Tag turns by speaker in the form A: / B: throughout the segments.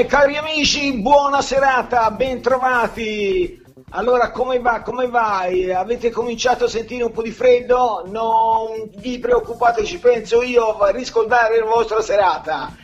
A: Bene, cari amici, buona serata, bentrovati. Allora, come va? Come va? Eh, Avete cominciato a sentire un po' di freddo? Non vi preoccupate, ci penso io a riscaldare la vostra serata.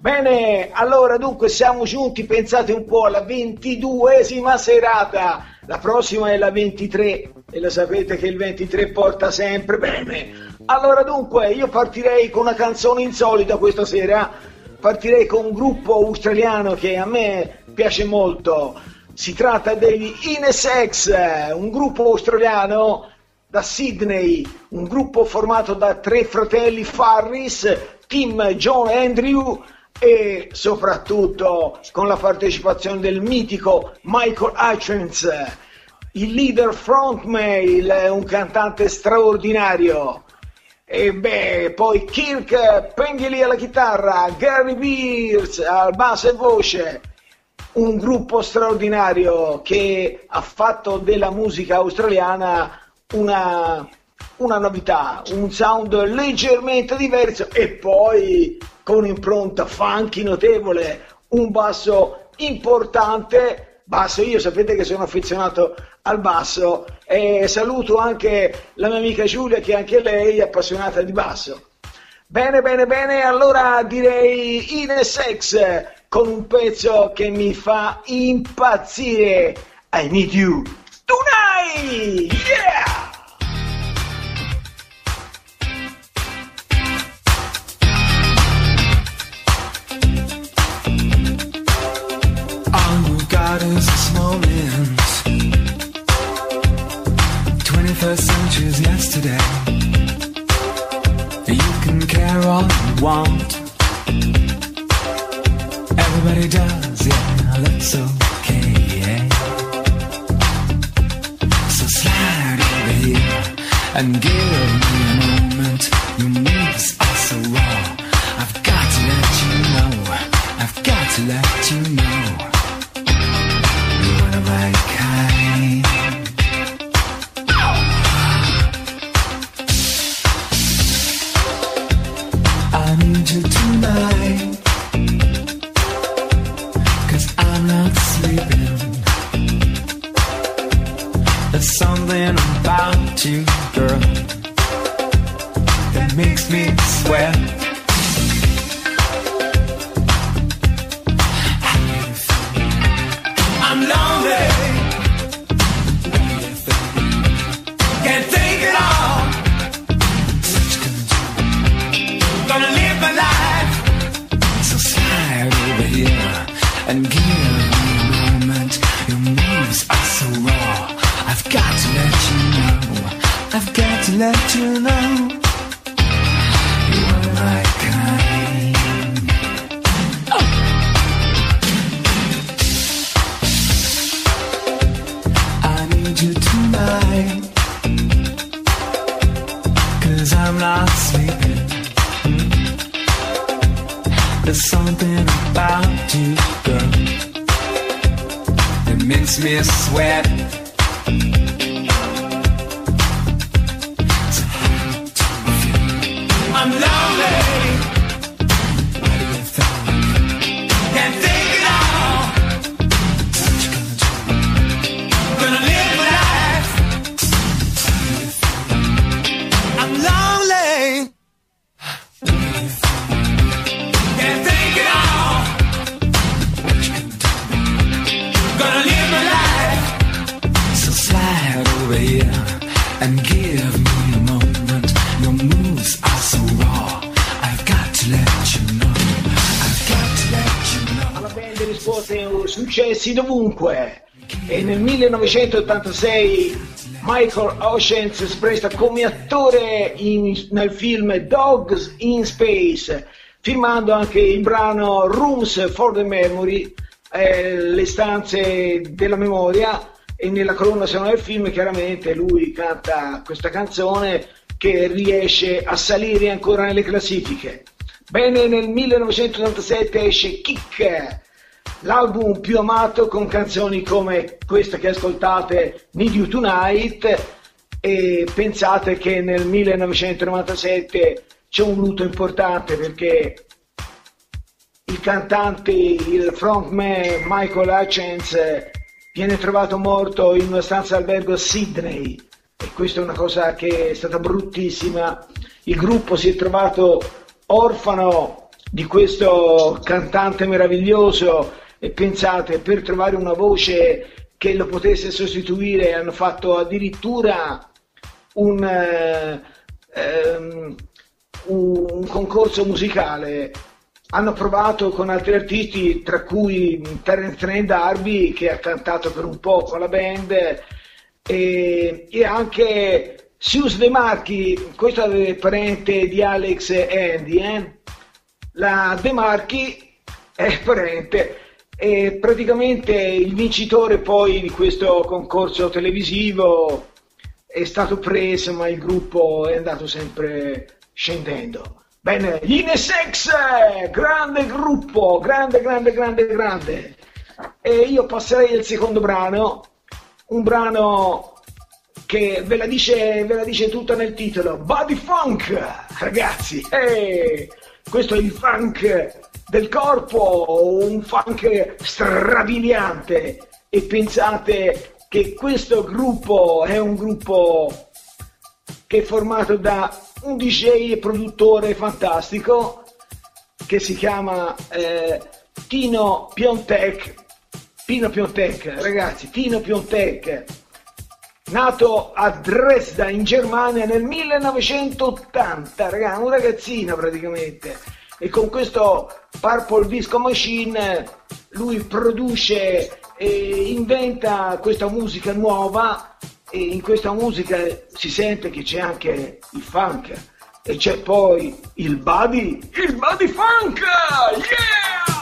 A: Bene, allora dunque siamo giunti, pensate un po', alla ventiduesima serata. La prossima è la 23 e lo sapete che il 23 porta sempre bene. Allora dunque, io partirei con una canzone insolita questa sera partirei con un gruppo australiano che a me piace molto. Si tratta degli Inesex, un gruppo australiano da Sydney, un gruppo formato da tre fratelli Farris, Tim, John Andrew e soprattutto con la partecipazione del mitico Michael Hutchins, il leader frontmale, un cantante straordinario. E beh, poi Kirk Pengili alla chitarra, Gary Beers al basso e voce, un gruppo straordinario che ha fatto della musica australiana una, una novità, un sound leggermente diverso e poi con impronta funky notevole, un basso importante. Basso, io sapete che sono affezionato al basso e saluto anche la mia amica Giulia che anche lei è appassionata di basso. Bene, bene, bene, allora direi Inesex con un pezzo che mi fa impazzire. I need you tonight! Yeah!
B: 21st century's yesterday. You can care all you want. Everybody does, yeah, that's okay. Yeah. So slide over here and give me a moment. Your moves are so raw. I've got to let you know. I've got to let you know. I've got to let you know.
A: 1986 Michael Oceans si presta come attore in- nel film Dogs in Space, filmando anche il brano Rooms for the Memory, eh, le stanze della memoria, e nella colonna sonora del film chiaramente lui canta questa canzone che riesce a salire ancora nelle classifiche. Bene, nel 1987 esce Kick, l'album più amato con canzoni come questa che ascoltate, Need You Tonight, e pensate che nel 1997 c'è un lutto importante perché il cantante, il frontman Michael Hutchins viene trovato morto in una stanza albergo a Sydney e questa è una cosa che è stata bruttissima. Il gruppo si è trovato orfano di questo cantante meraviglioso e pensate per trovare una voce che lo potesse sostituire hanno fatto addirittura un, eh, ehm, un concorso musicale hanno provato con altri artisti, tra cui Terence Trent D'Arby che ha cantato per un po' con la band, e, e anche Sius De Marchi, questo è parente di Alex e Andy, eh? La De Marchi è parente e praticamente il vincitore poi di questo concorso televisivo è stato preso ma il gruppo è andato sempre scendendo. Bene, gli Inesex, grande gruppo, grande, grande, grande, grande. E io passerei al secondo brano, un brano che ve la dice, ve la dice tutta nel titolo, Body Funk, ragazzi. Eh, questo è il funk del corpo, un funk strabiliante. E pensate che questo gruppo è un gruppo che è formato da un DJ e produttore fantastico che si chiama eh, Tino Piontek. Pino Piontek, ragazzi, Tino Piontek, nato a Dresda in Germania nel 1980, ragazzi, un ragazzino praticamente. E con questo Purple Disco Machine lui produce e inventa questa musica nuova e in questa musica si sente che c'è anche il funk e c'è poi il body, il body funk! Yeah!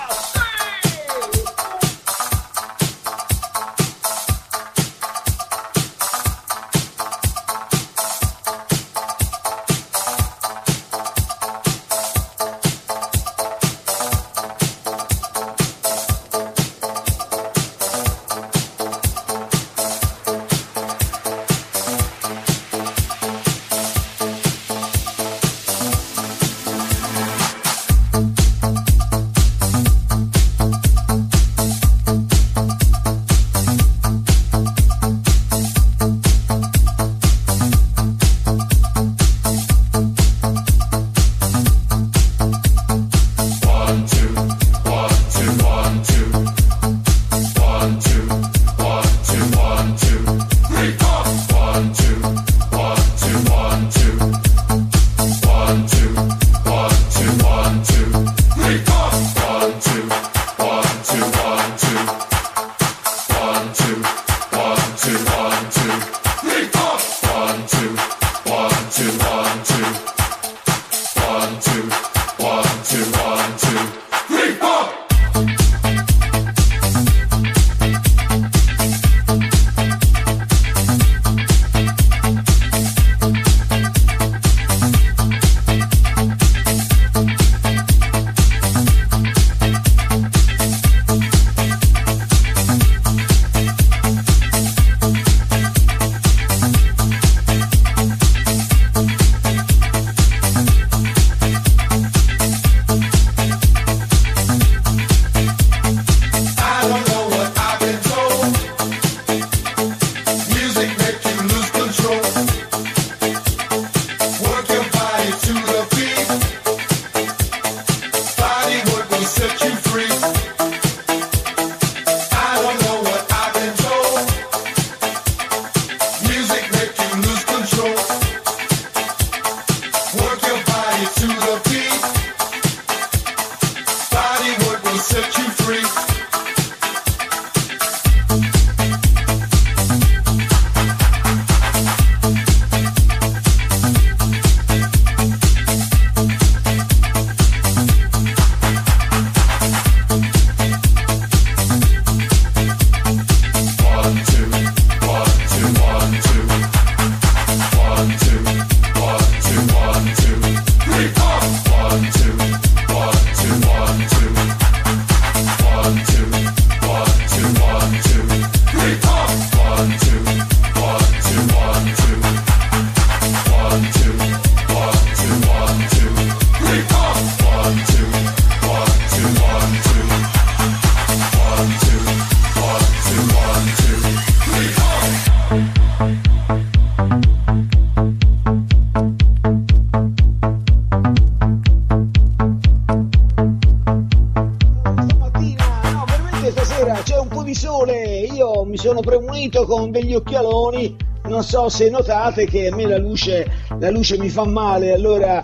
A: Se notate che a me la luce, la luce mi fa male, allora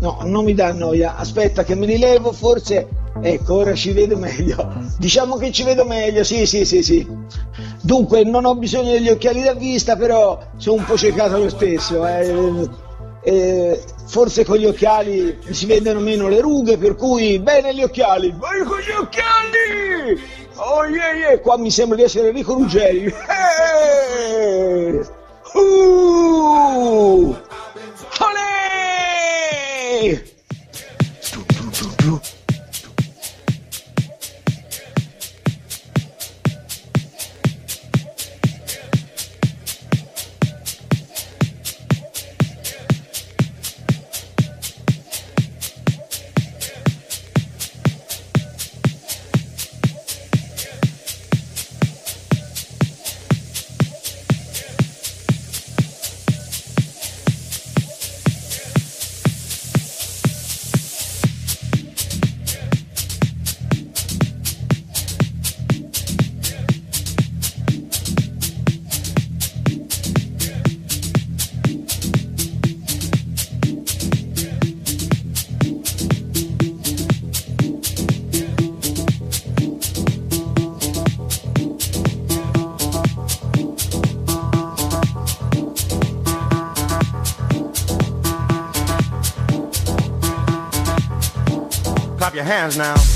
A: no, non mi dà noia. Aspetta che me li levo, forse ecco, ora ci vedo meglio. Diciamo che ci vedo meglio, sì, sì, sì, sì. Dunque, non ho bisogno degli occhiali da vista, però sono un po' ciecato lo stesso. eh. Eh, forse con gli occhiali mi si vedono meno le rughe, per cui bene gli occhiali, vai con gli occhiali! Oh yeah, yeah. qua mi sembra di essere Enrico Ruggeri.
C: your hands now.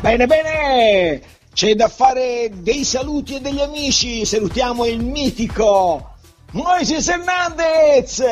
A: Bene, bene! C'è da fare dei saluti e degli amici. Salutiamo il mitico Moises Hernandez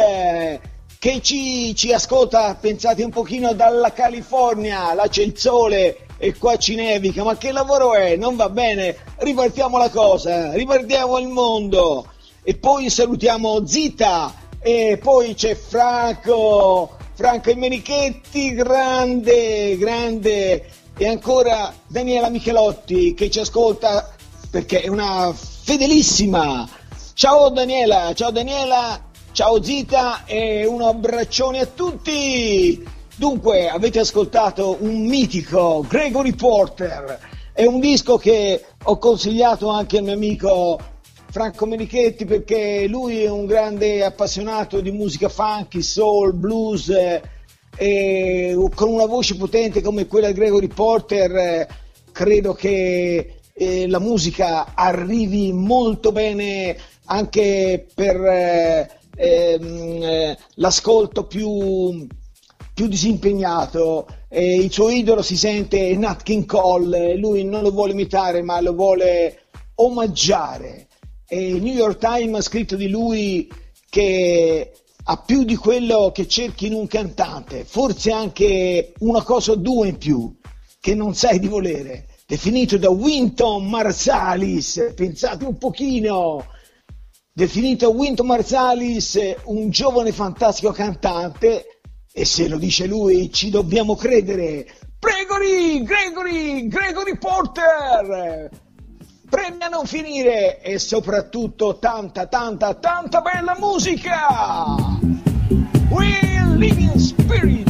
A: che ci, ci ascolta, pensate un pochino dalla California. Là c'è il sole e qua ci nevica. Ma che lavoro è? Non va bene. Ripartiamo la cosa, ripartiamo il mondo. E poi salutiamo Zita e poi c'è Franco, Franco Menichetti, grande, grande. E ancora Daniela Michelotti che ci ascolta perché è una fedelissima. Ciao Daniela, ciao Daniela, ciao Zita e un abbraccione a tutti. Dunque, avete ascoltato un mitico Gregory Porter. È un disco che ho consigliato anche al mio amico Franco Menichetti perché lui è un grande appassionato di musica funky, soul, blues eh, e con una voce potente come quella di Gregory Porter eh, credo che eh, la musica arrivi molto bene anche per eh, ehm, eh, l'ascolto più, più disimpegnato. Eh, il suo idolo si sente Nat King Cole, lui non lo vuole imitare ma lo vuole omaggiare. E il New York Times ha scritto di lui che ha più di quello che cerchi in un cantante, forse anche una cosa o due in più che non sai di volere. Definito da Winton Marsalis, pensate un pochino, definito Winton Marsalis un giovane fantastico cantante e se lo dice lui ci dobbiamo credere. Gregory, Gregory, Gregory Porter! Premi a non finire e soprattutto tanta, tanta, tanta bella musica! We live in spirit!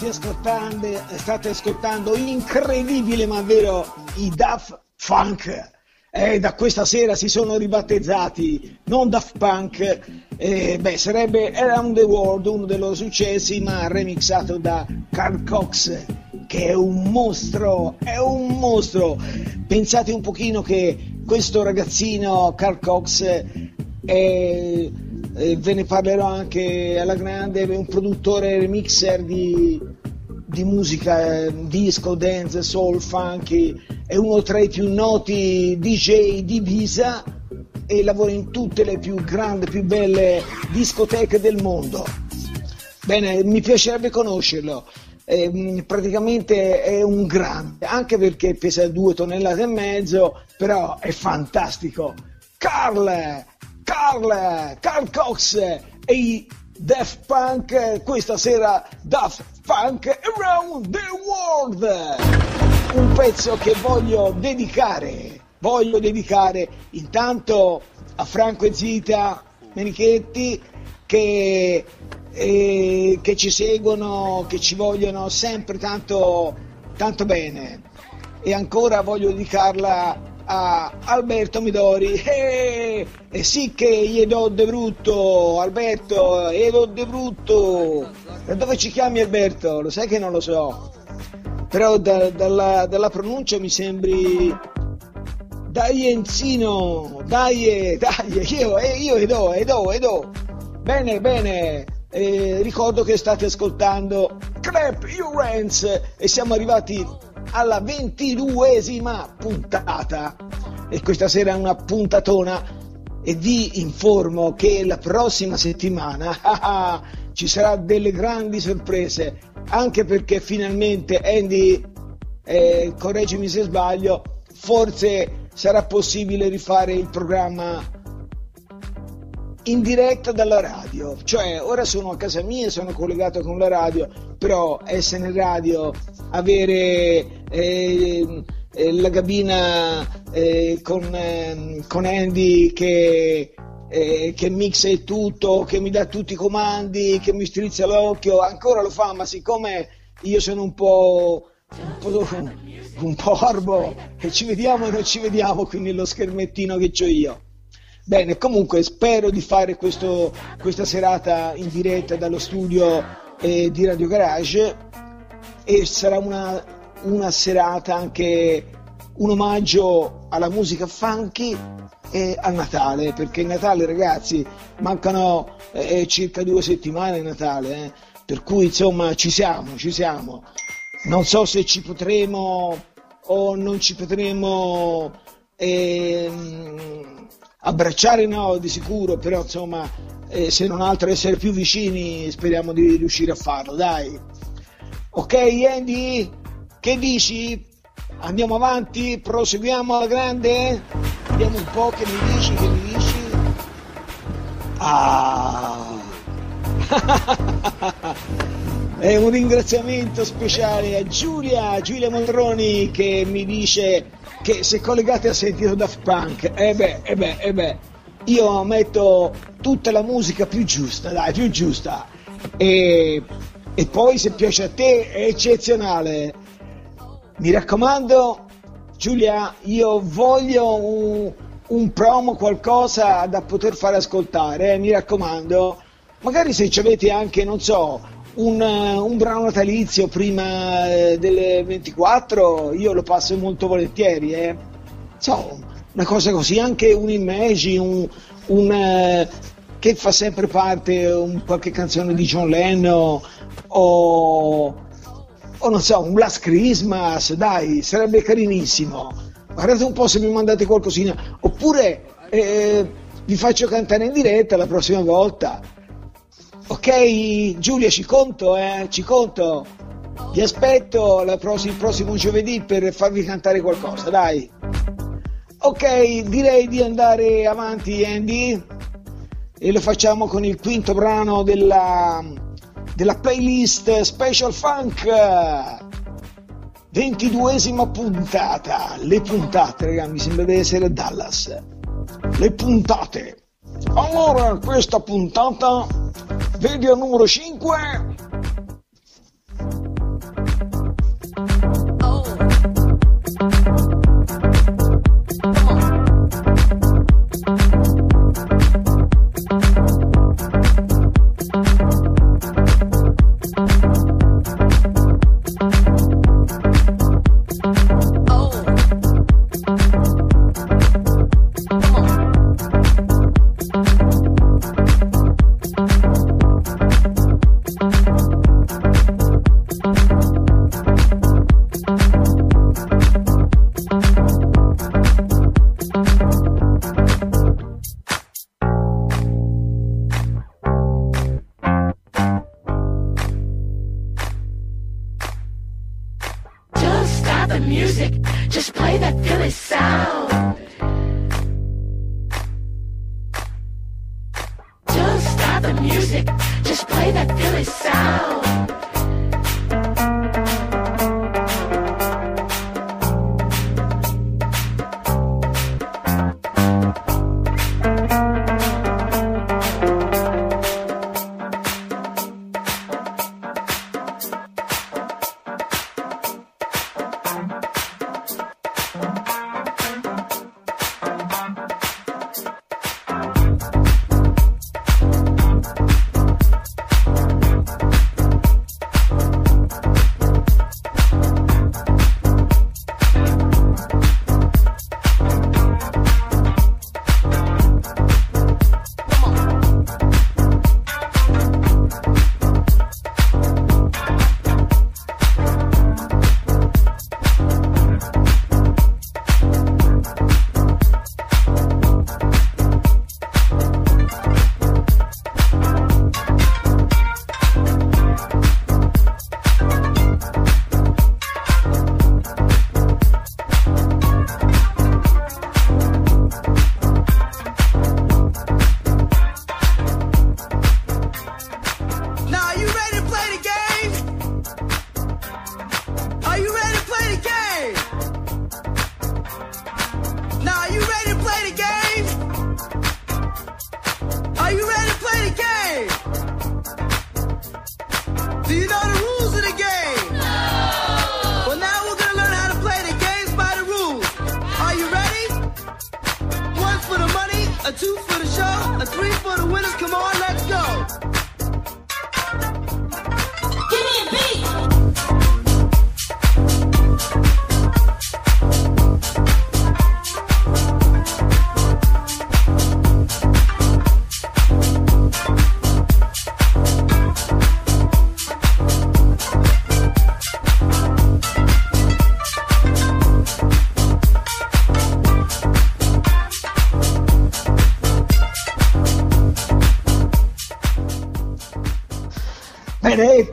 A: State ascoltando, state ascoltando incredibile ma vero i Daft Funk. E da questa sera si sono ribattezzati non Daft Punk, eh, beh, sarebbe Around the World, uno dei loro successi, ma remixato da Carl Cox, che è un mostro, è un mostro. Pensate un pochino che questo ragazzino, Carl Cox, è eh, ve ne parlerò anche alla grande, è un produttore remixer di, di musica eh, disco, dance, soul, funky, è uno tra i più noti DJ di Ibiza e lavora in tutte le più grandi, più belle discoteche del mondo. Bene, mi piacerebbe conoscerlo. Eh, praticamente è un grande, anche perché pesa due tonnellate e mezzo, però è fantastico. Carl, Carl, Carl Cox e i Daft Punk, questa sera Daft Punk Around the World. Un pezzo che voglio dedicare, voglio dedicare intanto a Franco e Zita Menichetti che, eh, che ci seguono, che ci vogliono sempre tanto, tanto bene. E ancora voglio dedicarla a Alberto Midori. Eh, e sì che gli do de brutto, Alberto, gli do de brutto. Da dove ci chiami Alberto? Lo sai che non lo so. Però da- dalla, dalla pronuncia mi sembri dai Enzino, dai, dai, io, eh, io edo, edo, edo. Bene, bene, eh, ricordo che state ascoltando Clap Your Hands e siamo arrivati alla ventiduesima puntata. E questa sera è una puntatona. E vi informo che la prossima settimana ci sarà delle grandi sorprese. Anche perché finalmente Andy eh, correggimi se sbaglio forse sarà possibile rifare il programma in diretta dalla radio, cioè ora sono a casa mia, sono collegato con la radio, però essere in radio, avere eh, eh, la cabina eh, con, ehm, con Andy che, eh, che mixa il tutto, che mi dà tutti i comandi, che mi strizza l'occhio, ancora lo fa, ma siccome io sono un po', un po', un po' orbo e ci vediamo e non ci vediamo qui nello schermettino che ho io. Bene, comunque spero di fare questo- questa serata in diretta dallo studio eh, di Radio Garage e sarà una, una serata anche un omaggio alla musica funky e al Natale, perché Natale ragazzi mancano eh, circa due settimane a Natale, eh, per cui insomma ci siamo, ci siamo. Non so se ci potremo o non ci potremo ehm, abbracciare no di sicuro, però insomma eh, se non altro essere più vicini speriamo di riuscire a farlo, dai. Ok Andy, che dici? Andiamo avanti, proseguiamo alla grande? Vediamo un po' che mi dici, che mi dici? Ah! È un ringraziamento speciale a Giulia, Giulia Mondroni che mi dice che se collegate ha sentito Daft Punk, e beh, e beh, e beh, io metto tutta la musica più giusta, dai, più giusta. E, e poi se piace a te è eccezionale. Mi raccomando, Giulia, io voglio un, un promo, qualcosa da poter fare ascoltare, eh, mi raccomando. Magari se ci avete anche, non so, un, eh, un brano natalizio prima eh, delle 24, io lo passo molto volentieri. Eh. So, una cosa così, anche un Imagine, un, un, eh, che fa sempre parte, un, qualche canzone di John Lennon o, o non so, un Last Christmas, dai, sarebbe carinissimo. Guardate un po' se mi mandate qualcosina, oppure eh, vi faccio cantare in diretta la prossima volta. Ok, Giulia, ci conto, eh, ci conto. Vi aspetto la pross- il prossimo giovedì per farvi cantare qualcosa, dai. Ok, direi di andare avanti, Andy. E lo facciamo con il quinto brano della, della playlist Special Funk. 22esima puntata. Le puntate, raga, mi sembra di essere Dallas. Le puntate. Allora, questa puntata vedi al numero 5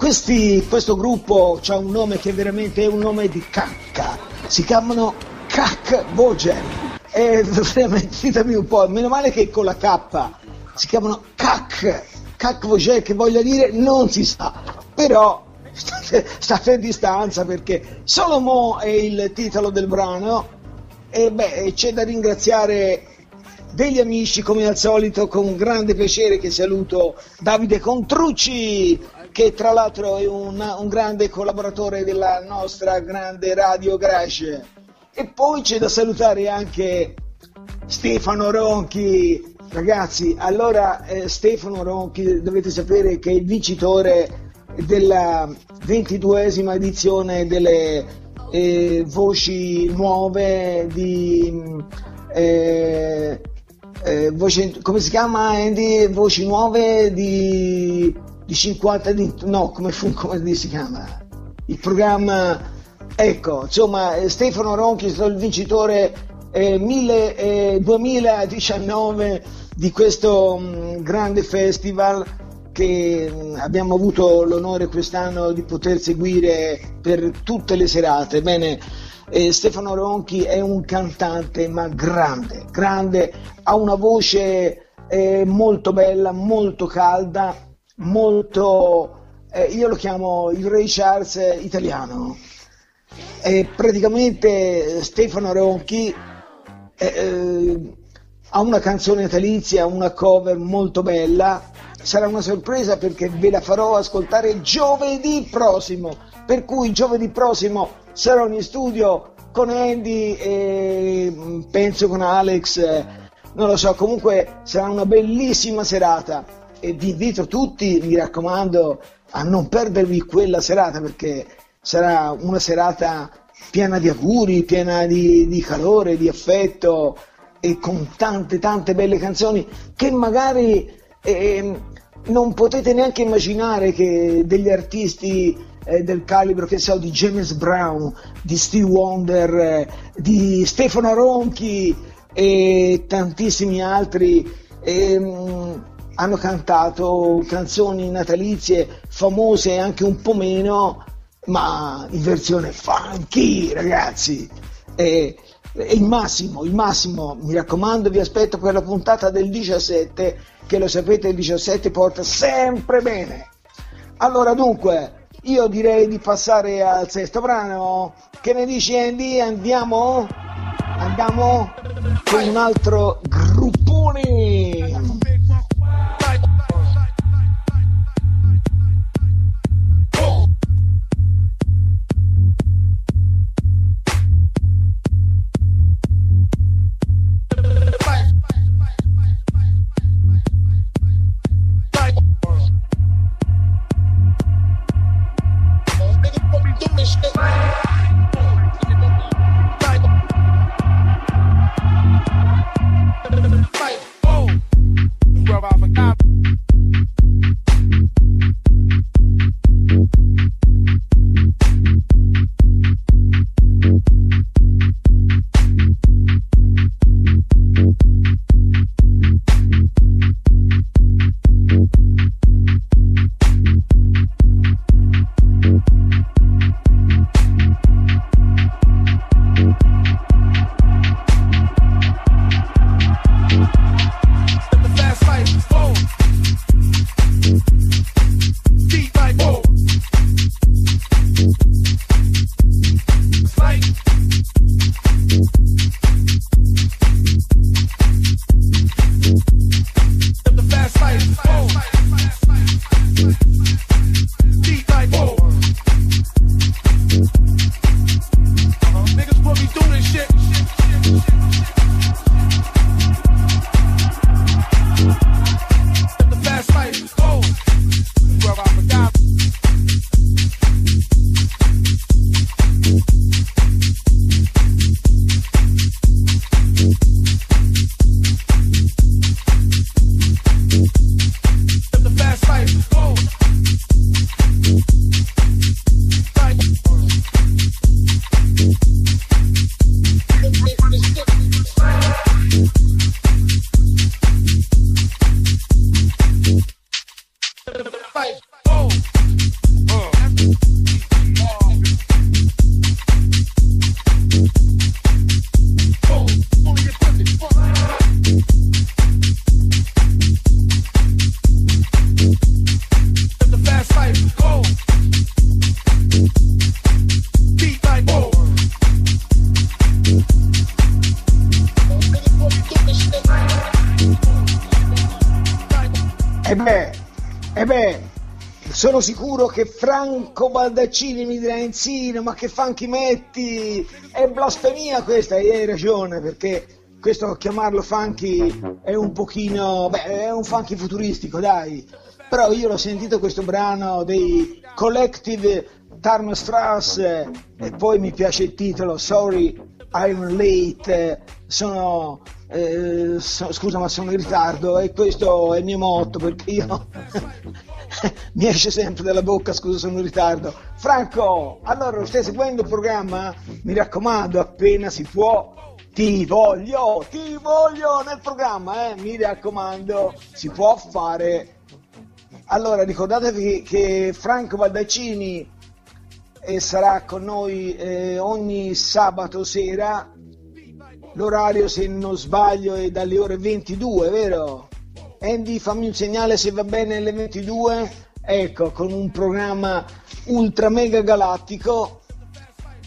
A: questi- questo gruppo ha un nome che veramente è un nome di cacca. Si chiamano Cac Vogel. E veramente, ditemi un po', meno male che con la K si chiamano Cac. Cac Vogel, che voglia dire non si sa. Però state, state a distanza perché solo Mo è il titolo del brano. E beh, c'è da ringraziare degli amici come al solito con grande piacere che saluto Davide Contrucci che tra l'altro è un, un grande collaboratore della nostra grande radio Garage e poi c'è da salutare anche Stefano Ronchi ragazzi allora eh, Stefano Ronchi dovete sapere che è il vincitore della ventiduesima edizione delle eh, voci nuove di eh, eh, voce- come si chiama Andy? Voci nuove di, di 50 di, no come, fu, come si chiama il programma ecco insomma eh, Stefano Ronchi è stato il vincitore eh, mille- eh, 2019 di questo mh, grande festival che mh, abbiamo avuto l'onore quest'anno di poter seguire per tutte le serate. Bene, eh, Stefano Ronchi è un cantante ma grande, grande, ha una voce eh, molto bella, molto calda, molto... eh, io lo chiamo il Ray Charles italiano. E praticamente Stefano Ronchi eh, eh, ha una canzone natalizia, una cover molto bella. Sarà una sorpresa perché ve la farò ascoltare giovedì prossimo. Per cui giovedì prossimo sarò in studio con Andy e mm, penso con Alex. eh, non lo so, comunque sarà una bellissima serata e vi invito tutti, mi raccomando, a non perdervi quella serata perché sarà una serata piena di auguri, piena di, di calore, di affetto e con tante tante belle canzoni che magari ehm, non potete neanche immaginare che degli artisti eh, del calibro che so di James Brown, di Steve Wonder, eh, di Stefano Ronchi e tantissimi altri ehm, hanno cantato canzoni natalizie famose anche un po' meno, ma in versione funky, ragazzi. E, E il massimo, il massimo, mi raccomando, vi aspetto per la puntata del 17, che lo sapete il 17 porta sempre bene. Allora dunque, io direi di passare al sesto brano. Che ne dici Andy? Andiamo? Andiamo con un altro gruppone. E beh, sono sicuro che Franco Baldaccini mi dirà Enzino, ma che funky metti? È blasfemia questa, e hai ragione, perché questo chiamarlo funky è un pochino, beh, è un funky futuristico, dai. Però io l'ho sentito questo brano dei Collective Tarnstrasse e poi mi piace il titolo, Sorry I'm Late, sono, eh, so- scusa ma sono in ritardo e questo è il mio motto perché io mi esce sempre dalla bocca scusa sono in ritardo. Franco, allora lo stai seguendo il programma? Mi raccomando, appena si può ti voglio, ti voglio nel programma, eh? mi raccomando, si può fare. Allora ricordatevi che Franco Baldaccini eh, sarà con noi eh, ogni sabato sera, l'orario se non sbaglio è dalle ore 22, vero? Andy fammi un segnale se va bene alle 22, ecco, con un programma ultra mega galattico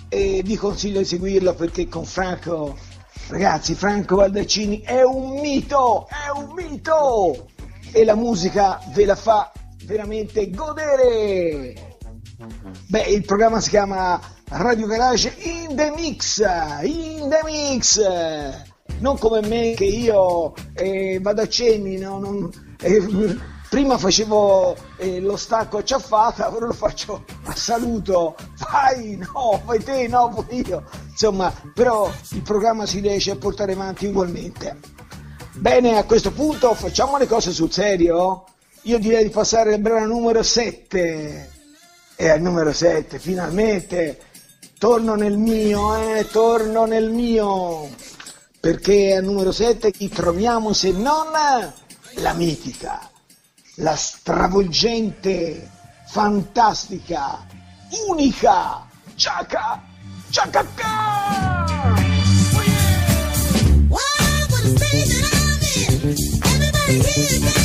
A: e vi consiglio di seguirlo perché con Franco, ragazzi, Franco Baldaccini è un mito, è un mito e la musica ve la fa veramente godere. Beh, il programma si chiama Radio Garage in the Mix, in the Mix. Non come me che io eh, vado a cenni, no? Non- eh, prima facevo eh, lo stacco a ciaffata, ora lo faccio a saluto. Vai, no, fai te, no, poi io. Insomma, però il programma si riesce a portare avanti ugualmente. Bene, a questo punto facciamo le cose sul serio. Io direi di passare al brano numero 7. E al numero 7, finalmente torno nel mio, eh, torno nel mio. Perché al numero 7 chi troviamo se non la mitica, la stravolgente, fantastica, unica, Chaka, Chaka Khan!
D: state that I'm in. Everybody here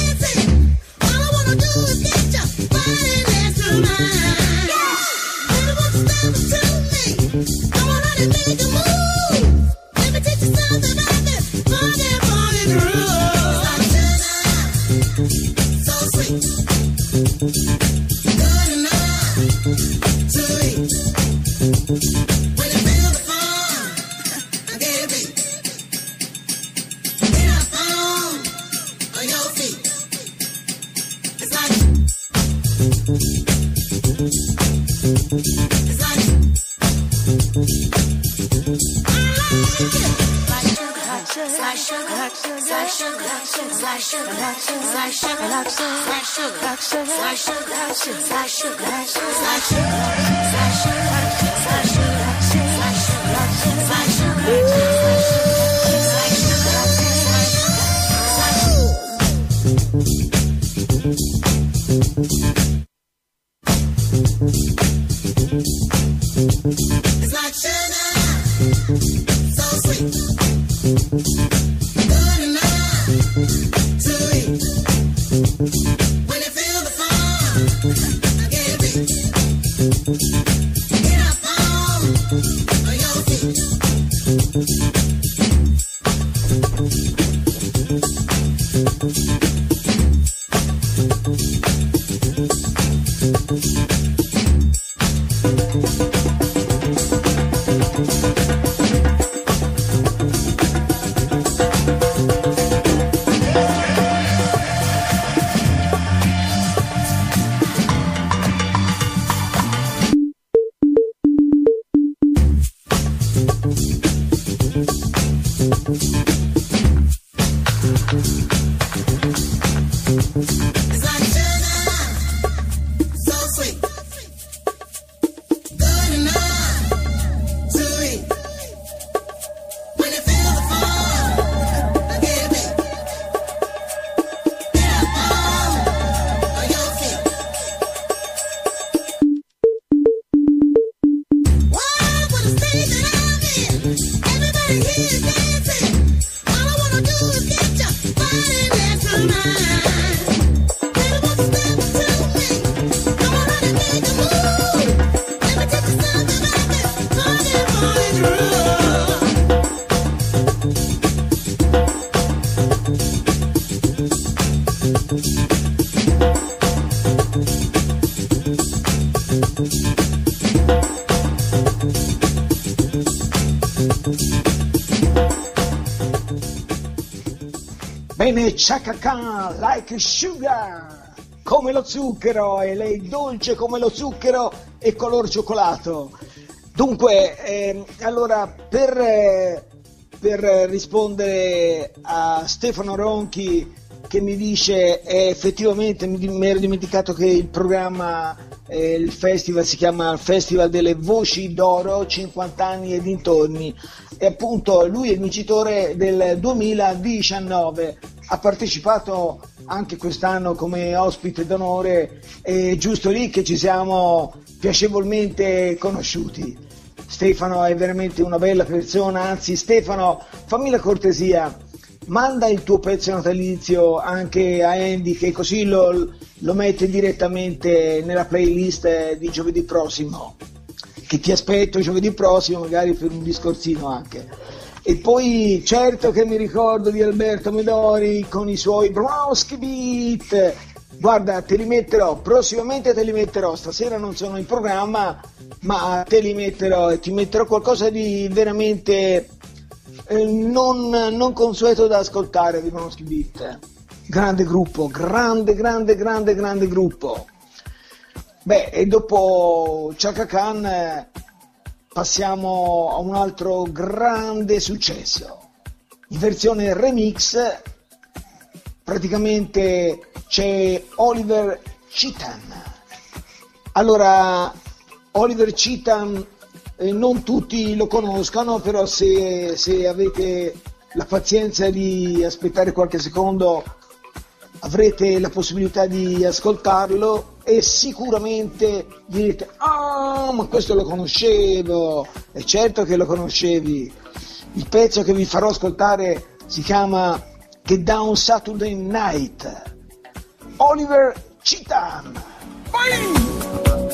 A: Bene, Chaka Khan, like sugar, come lo zucchero, e lei dolce come lo zucchero e color cioccolato. Dunque, ehm, allora, per, eh, per rispondere a Stefano Ronchi che mi dice eh, effettivamente mi, mi ero dimenticato che il programma, eh, il festival si chiama Festival delle Voci d'Oro, 50 anni e dintorni e appunto lui è il vincitore del 2019 ha partecipato anche quest'anno come ospite d'onore è giusto lì che ci siamo piacevolmente conosciuti Stefano è veramente una bella persona anzi Stefano fammi la cortesia manda il tuo pezzo natalizio anche a Andy che così lo, lo mette direttamente nella playlist di giovedì prossimo che ti aspetto giovedì prossimo magari per un discorsino anche. E poi certo che mi ricordo di Alberto Medori con i suoi Browski Beat. Guarda, te li metterò, prossimamente te li metterò, stasera non sono in programma, ma te li metterò e ti metterò qualcosa di veramente eh, non, non consueto da ascoltare di Browski Beat. Grande gruppo, grande, grande, grande, grande gruppo. Beh, e dopo Chaka Khan eh, passiamo a un altro grande successo. In versione remix praticamente c'è Oliver Cheatham. Allora, Oliver Cheatham eh, non tutti lo conoscono, però se, se avete la pazienza di aspettare qualche secondo avrete la possibilità di ascoltarlo e sicuramente direte ah ma questo lo conoscevo e certo che lo conoscevi il pezzo che vi farò ascoltare si chiama Get Down Saturday Night. Oliver Citan.
E: Saturday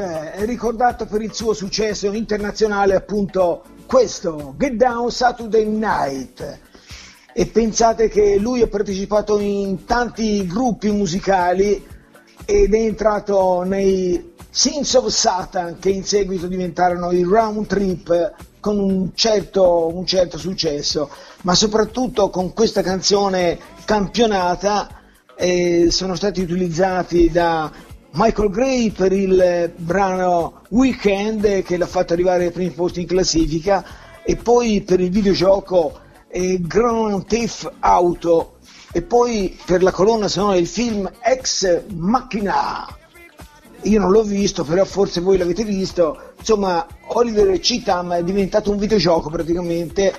A: Detroit è ricordato per il suo successo internazionale appunto questo Get Down Saturday Night. E pensate che lui ha partecipato in tanti gruppi musicali ed è entrato nei Sins of Satan che in seguito diventarono i Round Trip con un certo, un certo successo. Ma soprattutto con questa canzone campionata eh, sono stati utilizzati da Michael Gray per il eh, brano Weekend che l'ha fatto arrivare ai primi posti in classifica e poi per il videogioco eh, Grand Theft Auto e poi per la colonna sonora del film Ex Machina. Io non l'ho visto, però forse voi l'avete visto. Insomma, Oliver Citam è diventato un videogioco praticamente.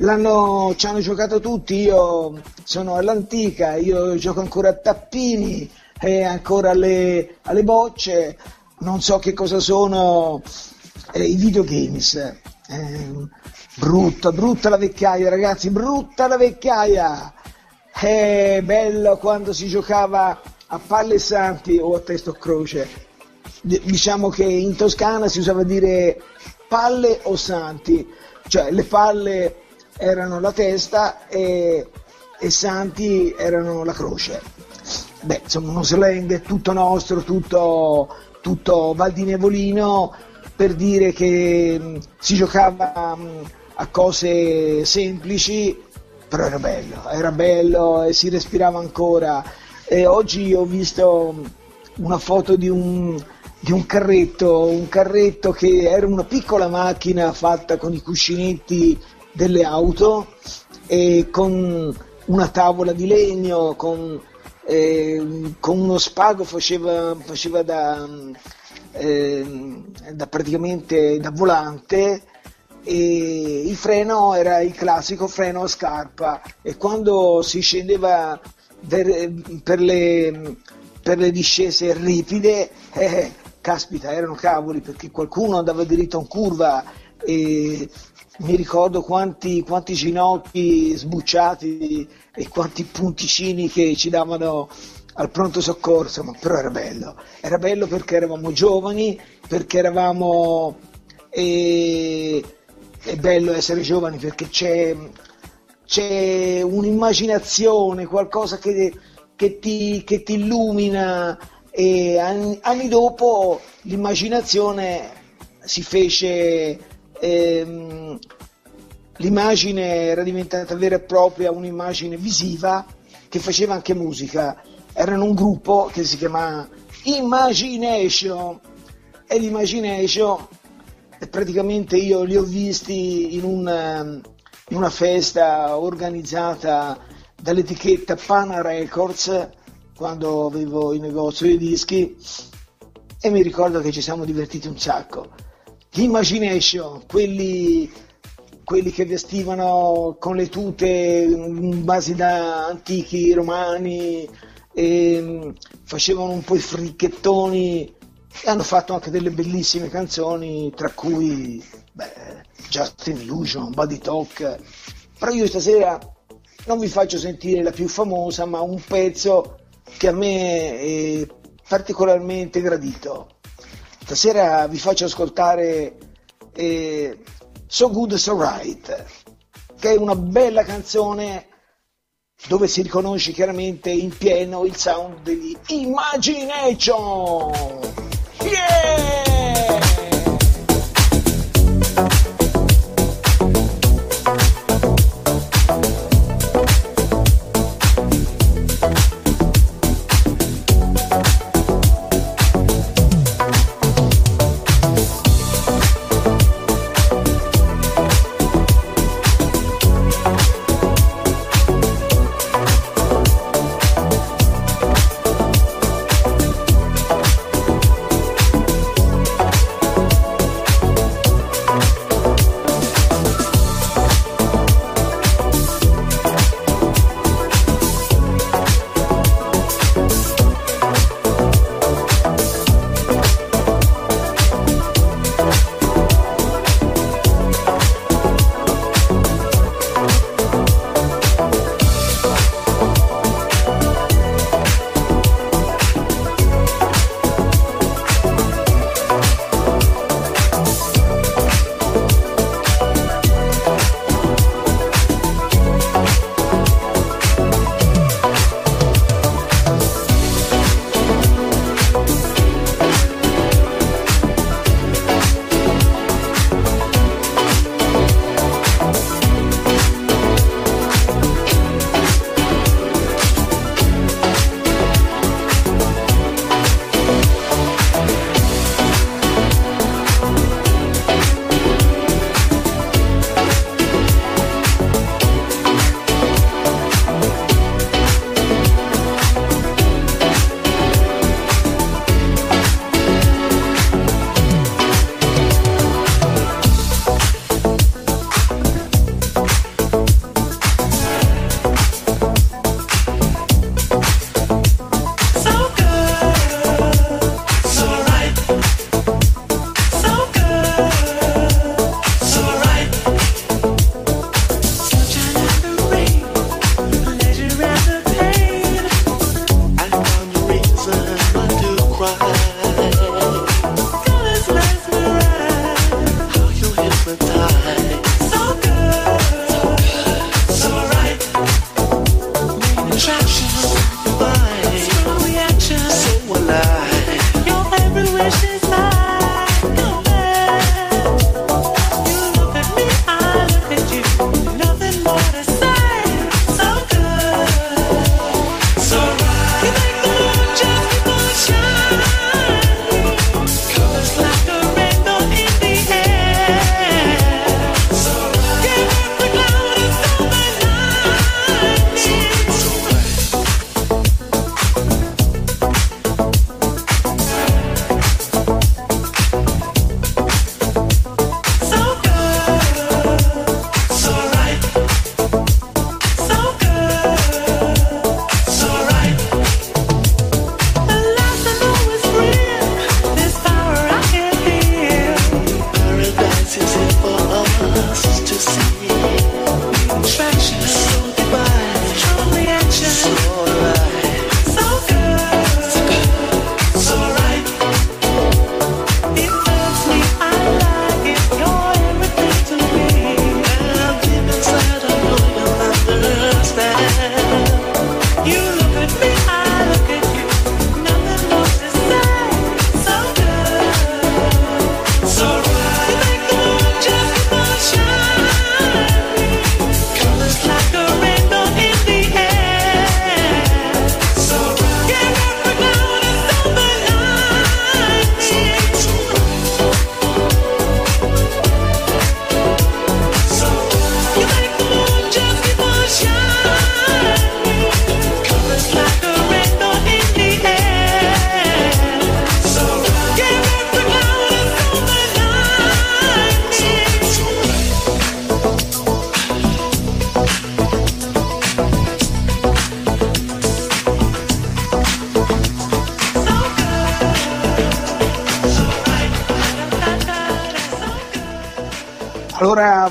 A: L'hanno, ci hanno giocato tutti, io sono all'antica, io gioco ancora a tappini e ancora alle, alle bocce, non so che cosa sono eh, i videogames. Eh, brutta, brutta la vecchiaia ragazzi, brutta la vecchiaia. È bello quando si giocava a palle santi o a testo croce. D- diciamo che in Toscana si usava dire palle o santi, cioè le palle erano la testa e, e santi erano la croce. Beh, insomma, uno slang tutto nostro, tutto, tutto valdinevolino per dire che mh, si giocava mh, a cose semplici, però era bello, era bello e si respirava ancora. E oggi ho visto mh, una foto di un, di un carretto, un carretto che era una piccola macchina fatta con i cuscinetti delle auto e con una tavola di legno, con, eh, con uno spago faceva, faceva da, eh, da praticamente da volante e il freno era il classico freno a scarpa e quando si scendeva per, per le, per le discese ripide, eh, caspita, erano cavoli perché qualcuno andava diritto in curva e mi ricordo quanti, quanti ginocchi sbucciati e quanti punticini che ci davano al pronto soccorso, ma però era bello, era bello perché eravamo giovani, perché eravamo... eh, è bello essere giovani perché c'è, c'è un'immaginazione, qualcosa che, che ti, che ti illumina e anni, anni dopo l'immaginazione si fece, ehm, l'immagine era diventata vera e propria un'immagine visiva che faceva anche musica. Erano un gruppo che si chiamava Imagination e l'Imagination praticamente io li ho visti in, un, ehm, in una festa organizzata dall'etichetta Pana Records quando avevo il negozio di dischi e mi ricordo che ci siamo divertiti un sacco. L'Imagination, quelli, quelli che vestivano con le tute in base da antichi romani, e facevano un po' i fricchettoni e hanno fatto anche delle bellissime canzoni, tra cui beh, Justin Illusion, Body Talk. Però io stasera non vi faccio sentire la più famosa, ma un pezzo che a me è particolarmente gradito. Stasera vi faccio ascoltare eh, So Good So Right, che è una bella canzone dove si riconosce chiaramente in pieno il sound degli Imagination. Yeah!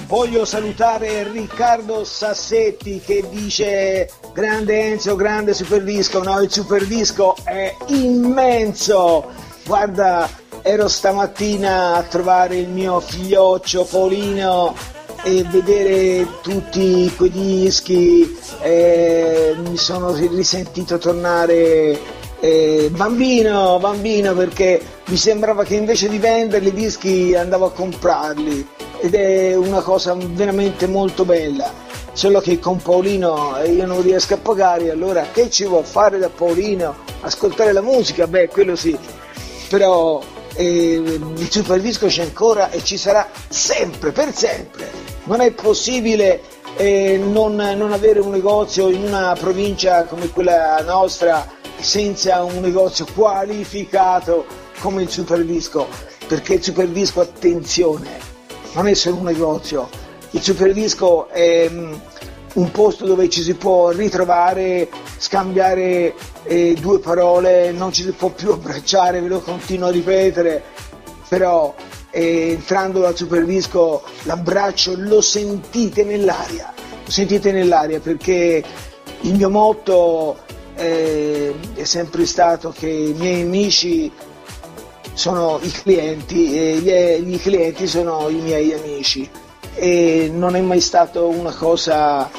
A: Voglio salutare Riccardo Sassetti che dice grande Enzo, grande super disco, no il super disco è immenso, guarda ero stamattina a trovare il mio figlioccio Paolino e vedere tutti quei dischi eh, mi sono risentito tornare eh, bambino, bambino perché mi sembrava che invece di venderli i dischi andavo a comprarli ed è una cosa veramente molto bella. Solo che con Paolino eh, io non riesco a pagare, allora che ci vuol fare da Paolino? Ascoltare la musica? Beh, quello sì. Però eh, il super disco c'è ancora e ci sarà sempre, per sempre. Non è possibile eh, non, non avere un negozio in una provincia come quella nostra senza un negozio qualificato come il super disco, perché il super disco, attenzione, non è solo un negozio, il super disco è mm, un posto dove ci si può ritrovare, scambiare eh, due parole, non ci si può più abbracciare, ve lo continuo a ripetere, però eh, entrando dal super disco l'abbraccio lo sentite nell'aria, lo sentite nell'aria perché il mio motto eh, è sempre stato che i miei amici sono i clienti e gli, gli clienti sono i miei amici. E non è mai stato una cosa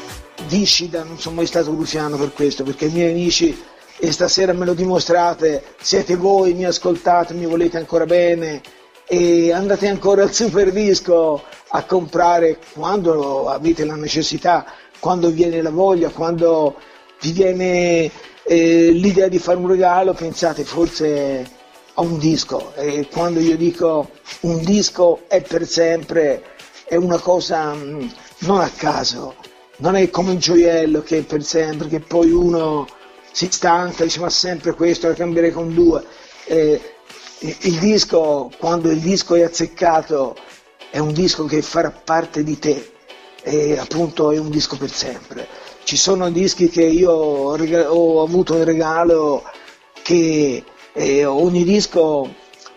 A: viscida, non sono mai stato luciano per questo, perché i miei amici e stasera me lo dimostrate, siete voi, mi ascoltate, mi volete ancora bene e andate ancora al super disco a comprare quando avete la necessità, quando viene la voglia, quando vi viene eh, l'idea di fare un regalo, pensate forse a un disco e quando io dico un disco è per sempre è una cosa mh, non a caso, non è come un gioiello che è per sempre, che poi uno si stanca dice ma sempre questo, la cambierei con due. Eh, il disco, quando il disco è azzeccato, è un disco che farà parte di te e appunto è un disco per sempre. Ci sono dischi che io ho avuto in regalo che eh, ogni disco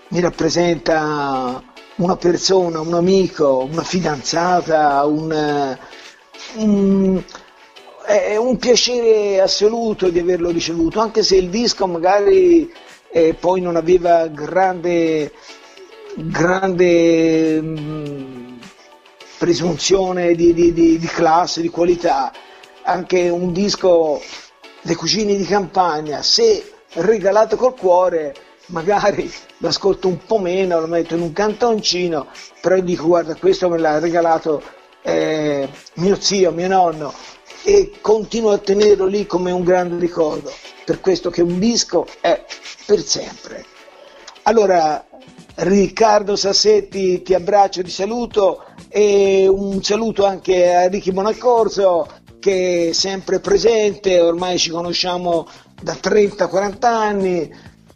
A: mi rappresenta una persona, un amico, una fidanzata, un, eh, un, è un piacere assoluto di averlo ricevuto, anche se il disco magari eh, poi non aveva grande, grande mh, presunzione di, di, di, di classe, di qualità, anche un disco dei cugini di campagna, se regalato col cuore, magari lo ascolto un po' meno, lo metto in un cantoncino, però dico guarda questo me l'ha regalato eh, mio zio, mio nonno e continuo a tenerlo lì come un grande ricordo, per questo che un disco è per sempre. Allora, Riccardo Sassetti ti abbraccio, ti saluto e un saluto anche a Ricky Bonaccorso che è sempre presente, ormai ci conosciamo da 30-40 anni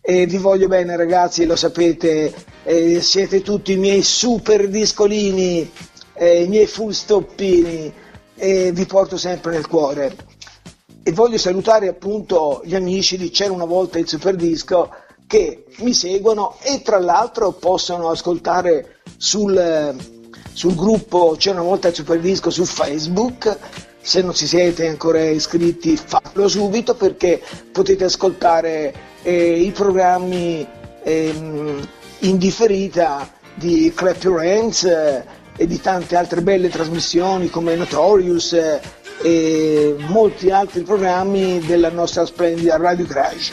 A: e vi voglio bene ragazzi, lo sapete, eh, siete tutti i miei super discolini, eh, i miei full stoppini e vi porto sempre nel cuore. E voglio salutare appunto gli amici di C'era una volta il super disco che mi seguono e tra l'altro possono ascoltare sul, sul gruppo C'era una volta il super disco su Facebook se non si siete ancora iscritti fatelo subito perché potete ascoltare eh, i programmi ehm, in differita di Clap Your Hands eh, e di tante altre belle trasmissioni come Notorious eh, e molti altri programmi della nostra splendida Radio Crash.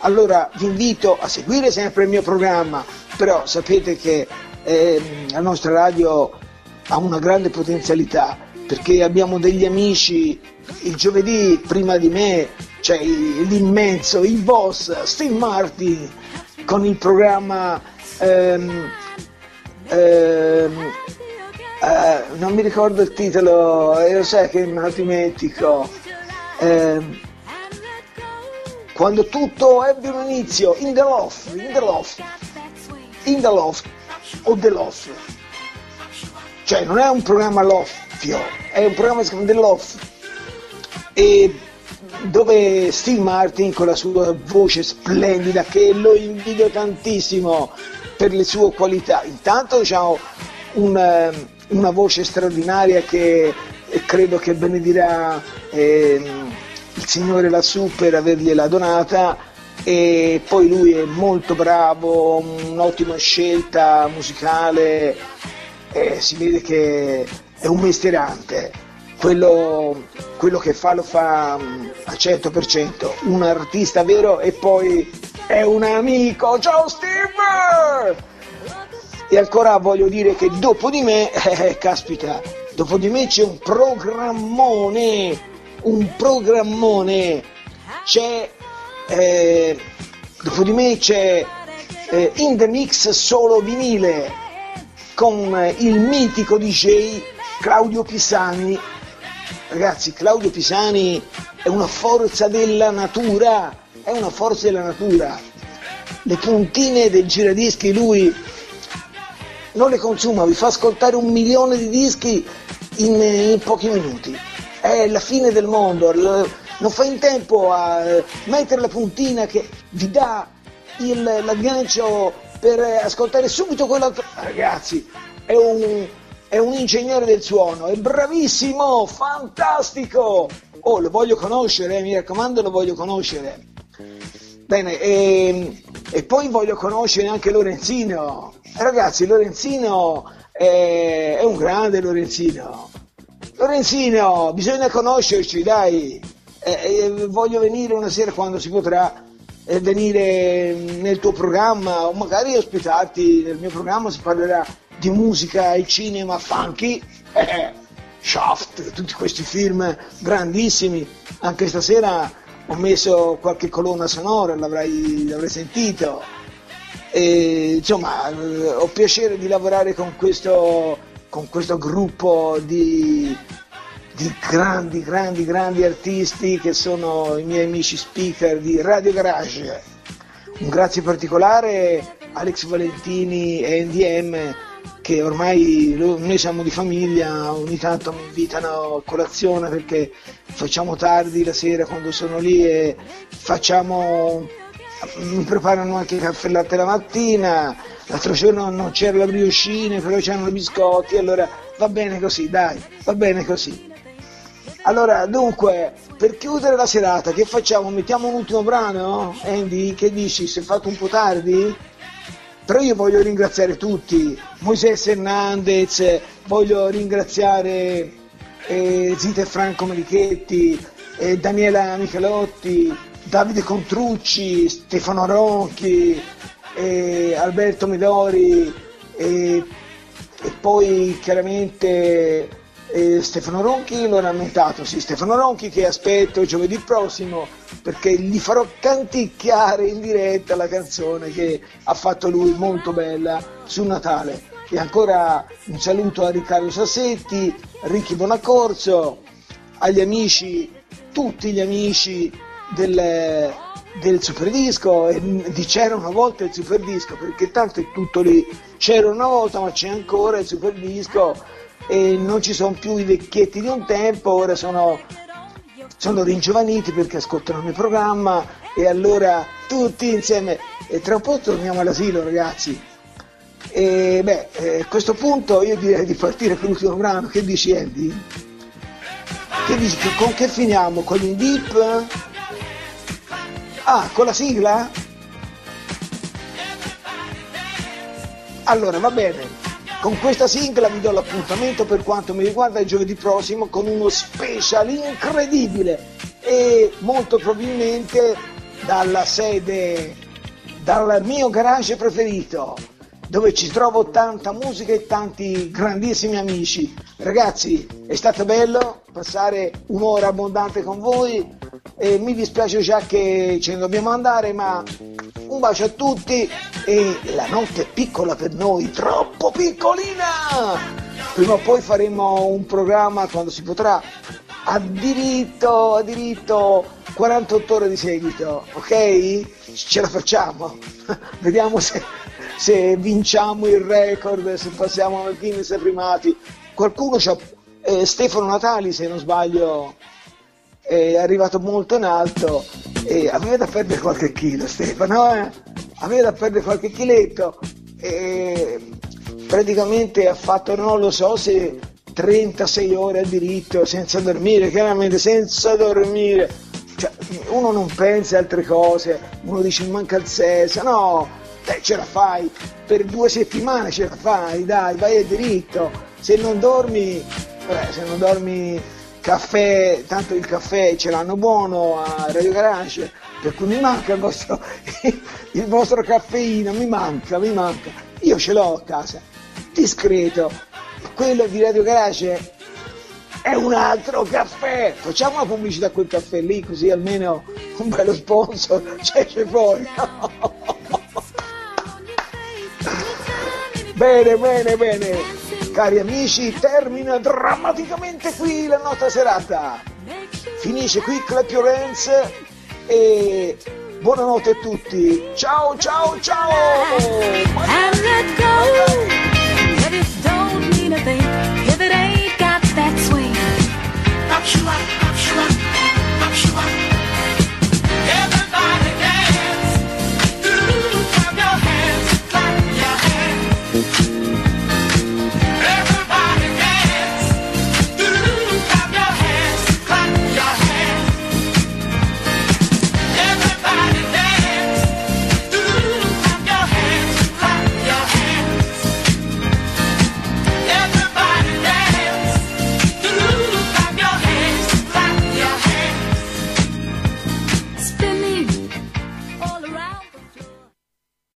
A: Allora vi invito a seguire sempre il mio programma, però sapete che ehm, la nostra radio ha una grande potenzialità perché abbiamo degli amici, il giovedì prima di me c'è l'immenso, il boss Steve Martin con il programma ehm, ehm, eh, non mi ricordo il titolo, e lo sai che me lo dimentico. Ehm, quando tutto ebbe un inizio, in the loft, in the loft, in the loft o the loft. Cioè non è un programma loffio, è un programma che si chiama The Loft. E dove Steve Martin con la sua voce splendida che lo invidio tantissimo per le sue qualità intanto diciamo un, eh, una voce straordinaria che eh, credo che benedirà ehm, il Signore lassù per avergliela donata e poi lui è molto bravo, un'ottima scelta musicale, e si vede che è un mestierante, quello, quello che fa lo fa mm, al 100%, un artista vero e poi è un amico, ciao Steve! E ancora voglio dire che dopo di me, eh, caspita, dopo di me c'è un programmone, un programmone, c'è, eh, dopo di me c'è eh, In The Mix solo vinile con il mitico DJ Claudio Pisani. Ragazzi, Claudio Pisani è una forza della natura, è una forza della natura. Le puntine del giradischi lui non le consuma, vi fa ascoltare un milione di dischi in, in pochi minuti. È la fine del mondo, non fa in tempo a eh, mettere la puntina che vi dà il, l'aggancio per eh, ascoltare subito quell'altro. Ragazzi, è un, è un ingegnere del suono, è bravissimo, fantastico! Oh, lo voglio conoscere, eh, mi raccomando, lo voglio conoscere. Bene, e, e poi voglio conoscere anche Lorenzino. Ragazzi, Lorenzino è, è un grande Lorenzino. Lorenzino, bisogna conoscerci, dai. Eh, eh, voglio venire una sera quando si potrà eh, venire nel tuo programma o magari ospitarti nel mio programma si parlerà di musica e cinema funky. Eh, Shaft, tutti questi film grandissimi. Anche stasera ho messo qualche colonna sonora, l'avrai, l'avrai sentito. E, insomma, eh, ho piacere di lavorare con questo, con questo gruppo di, di grandi, grandi, grandi artisti che sono i miei amici speaker di Radio Garage. Un grazie particolare a Alex Valentini e NDM che ormai noi siamo di famiglia, ogni tanto mi invitano a colazione perché facciamo tardi la sera quando sono lì e facciamo mi preparano anche il caffè latte la mattina, l'altro giorno non c'era la brioscine, però c'erano i biscotti, allora va bene così, dai, va bene così. Allora, dunque, per chiudere la serata, che facciamo? Mettiamo un ultimo brano? Andy, che dici? Si è fatto un po' tardi? Però io voglio ringraziare tutti, Moisés Hernandez, voglio ringraziare eh, Zita e Franco Melichetti, eh, Daniela Michelotti, Davide Contrucci, Stefano Ronchi, eh, Alberto Midori eh, e poi chiaramente eh, Stefano Ronchi l'ho rammentato, sì, Stefano Ronchi che aspetto giovedì prossimo perché gli farò canticchiare in diretta la canzone che ha fatto lui molto bella su Natale. E ancora un saluto a Riccardo Sassetti, Ricky Bonaccorso, agli amici, tutti gli amici del, del Superdisco. E di c'era una volta il Superdisco perché tanto è tutto lì. C'era una volta ma c'è ancora il Superdisco e non ci sono più i vecchietti di un tempo ora sono, sono ringiovaniti perché ascoltano il programma e allora tutti insieme e tra un po' torniamo all'asilo ragazzi e beh eh, a questo punto io direi di partire con l'ultimo brano che dici Andy? Che dici, con che finiamo? Con il deep? Ah, con la sigla? Allora, va bene. Con questa sigla vi do l'appuntamento per quanto mi riguarda il giovedì prossimo con uno special incredibile e molto probabilmente dalla sede, dal mio garage preferito, dove ci trovo tanta musica e tanti grandissimi amici. Ragazzi, è stato bello passare un'ora abbondante con voi e mi dispiace già che ce ne dobbiamo andare, ma un bacio a tutti e la notte è piccola per noi, troppo piccolina! Prima o poi faremo un programma quando si potrà a diritto, a diritto 48 ore di seguito, ok? Ce la facciamo. Vediamo se, se vinciamo il record, se passiamo al Guinness primati. Qualcuno c'ha eh, Stefano Natali, se non sbaglio, è arrivato molto in alto e aveva da perdere qualche chilo Stefano, eh? aveva da perdere qualche chiletto e praticamente ha fatto, non lo so se 36 ore a diritto senza dormire, chiaramente senza dormire. Cioè, uno non pensa a altre cose, uno dice "Mi manca il sesso, no, dai, ce la fai, per due settimane ce la fai, dai, vai a diritto, se non dormi, vabbè, se non dormi caffè, tanto il caffè ce l'hanno buono a Radio Garage, per cui mi manca il vostro, il vostro caffeino, mi manca, mi manca, io ce l'ho a casa, discreto, quello di Radio Garage è un altro caffè. Facciamo la pubblicità a quel caffè lì, così almeno un bello sponsor c'è c'è fuori. bene, bene, bene. Cari amici, termina drammaticamente qui la nostra serata. Finisce qui Clap Your Hands e buonanotte a tutti. Ciao, ciao, ciao.
D: and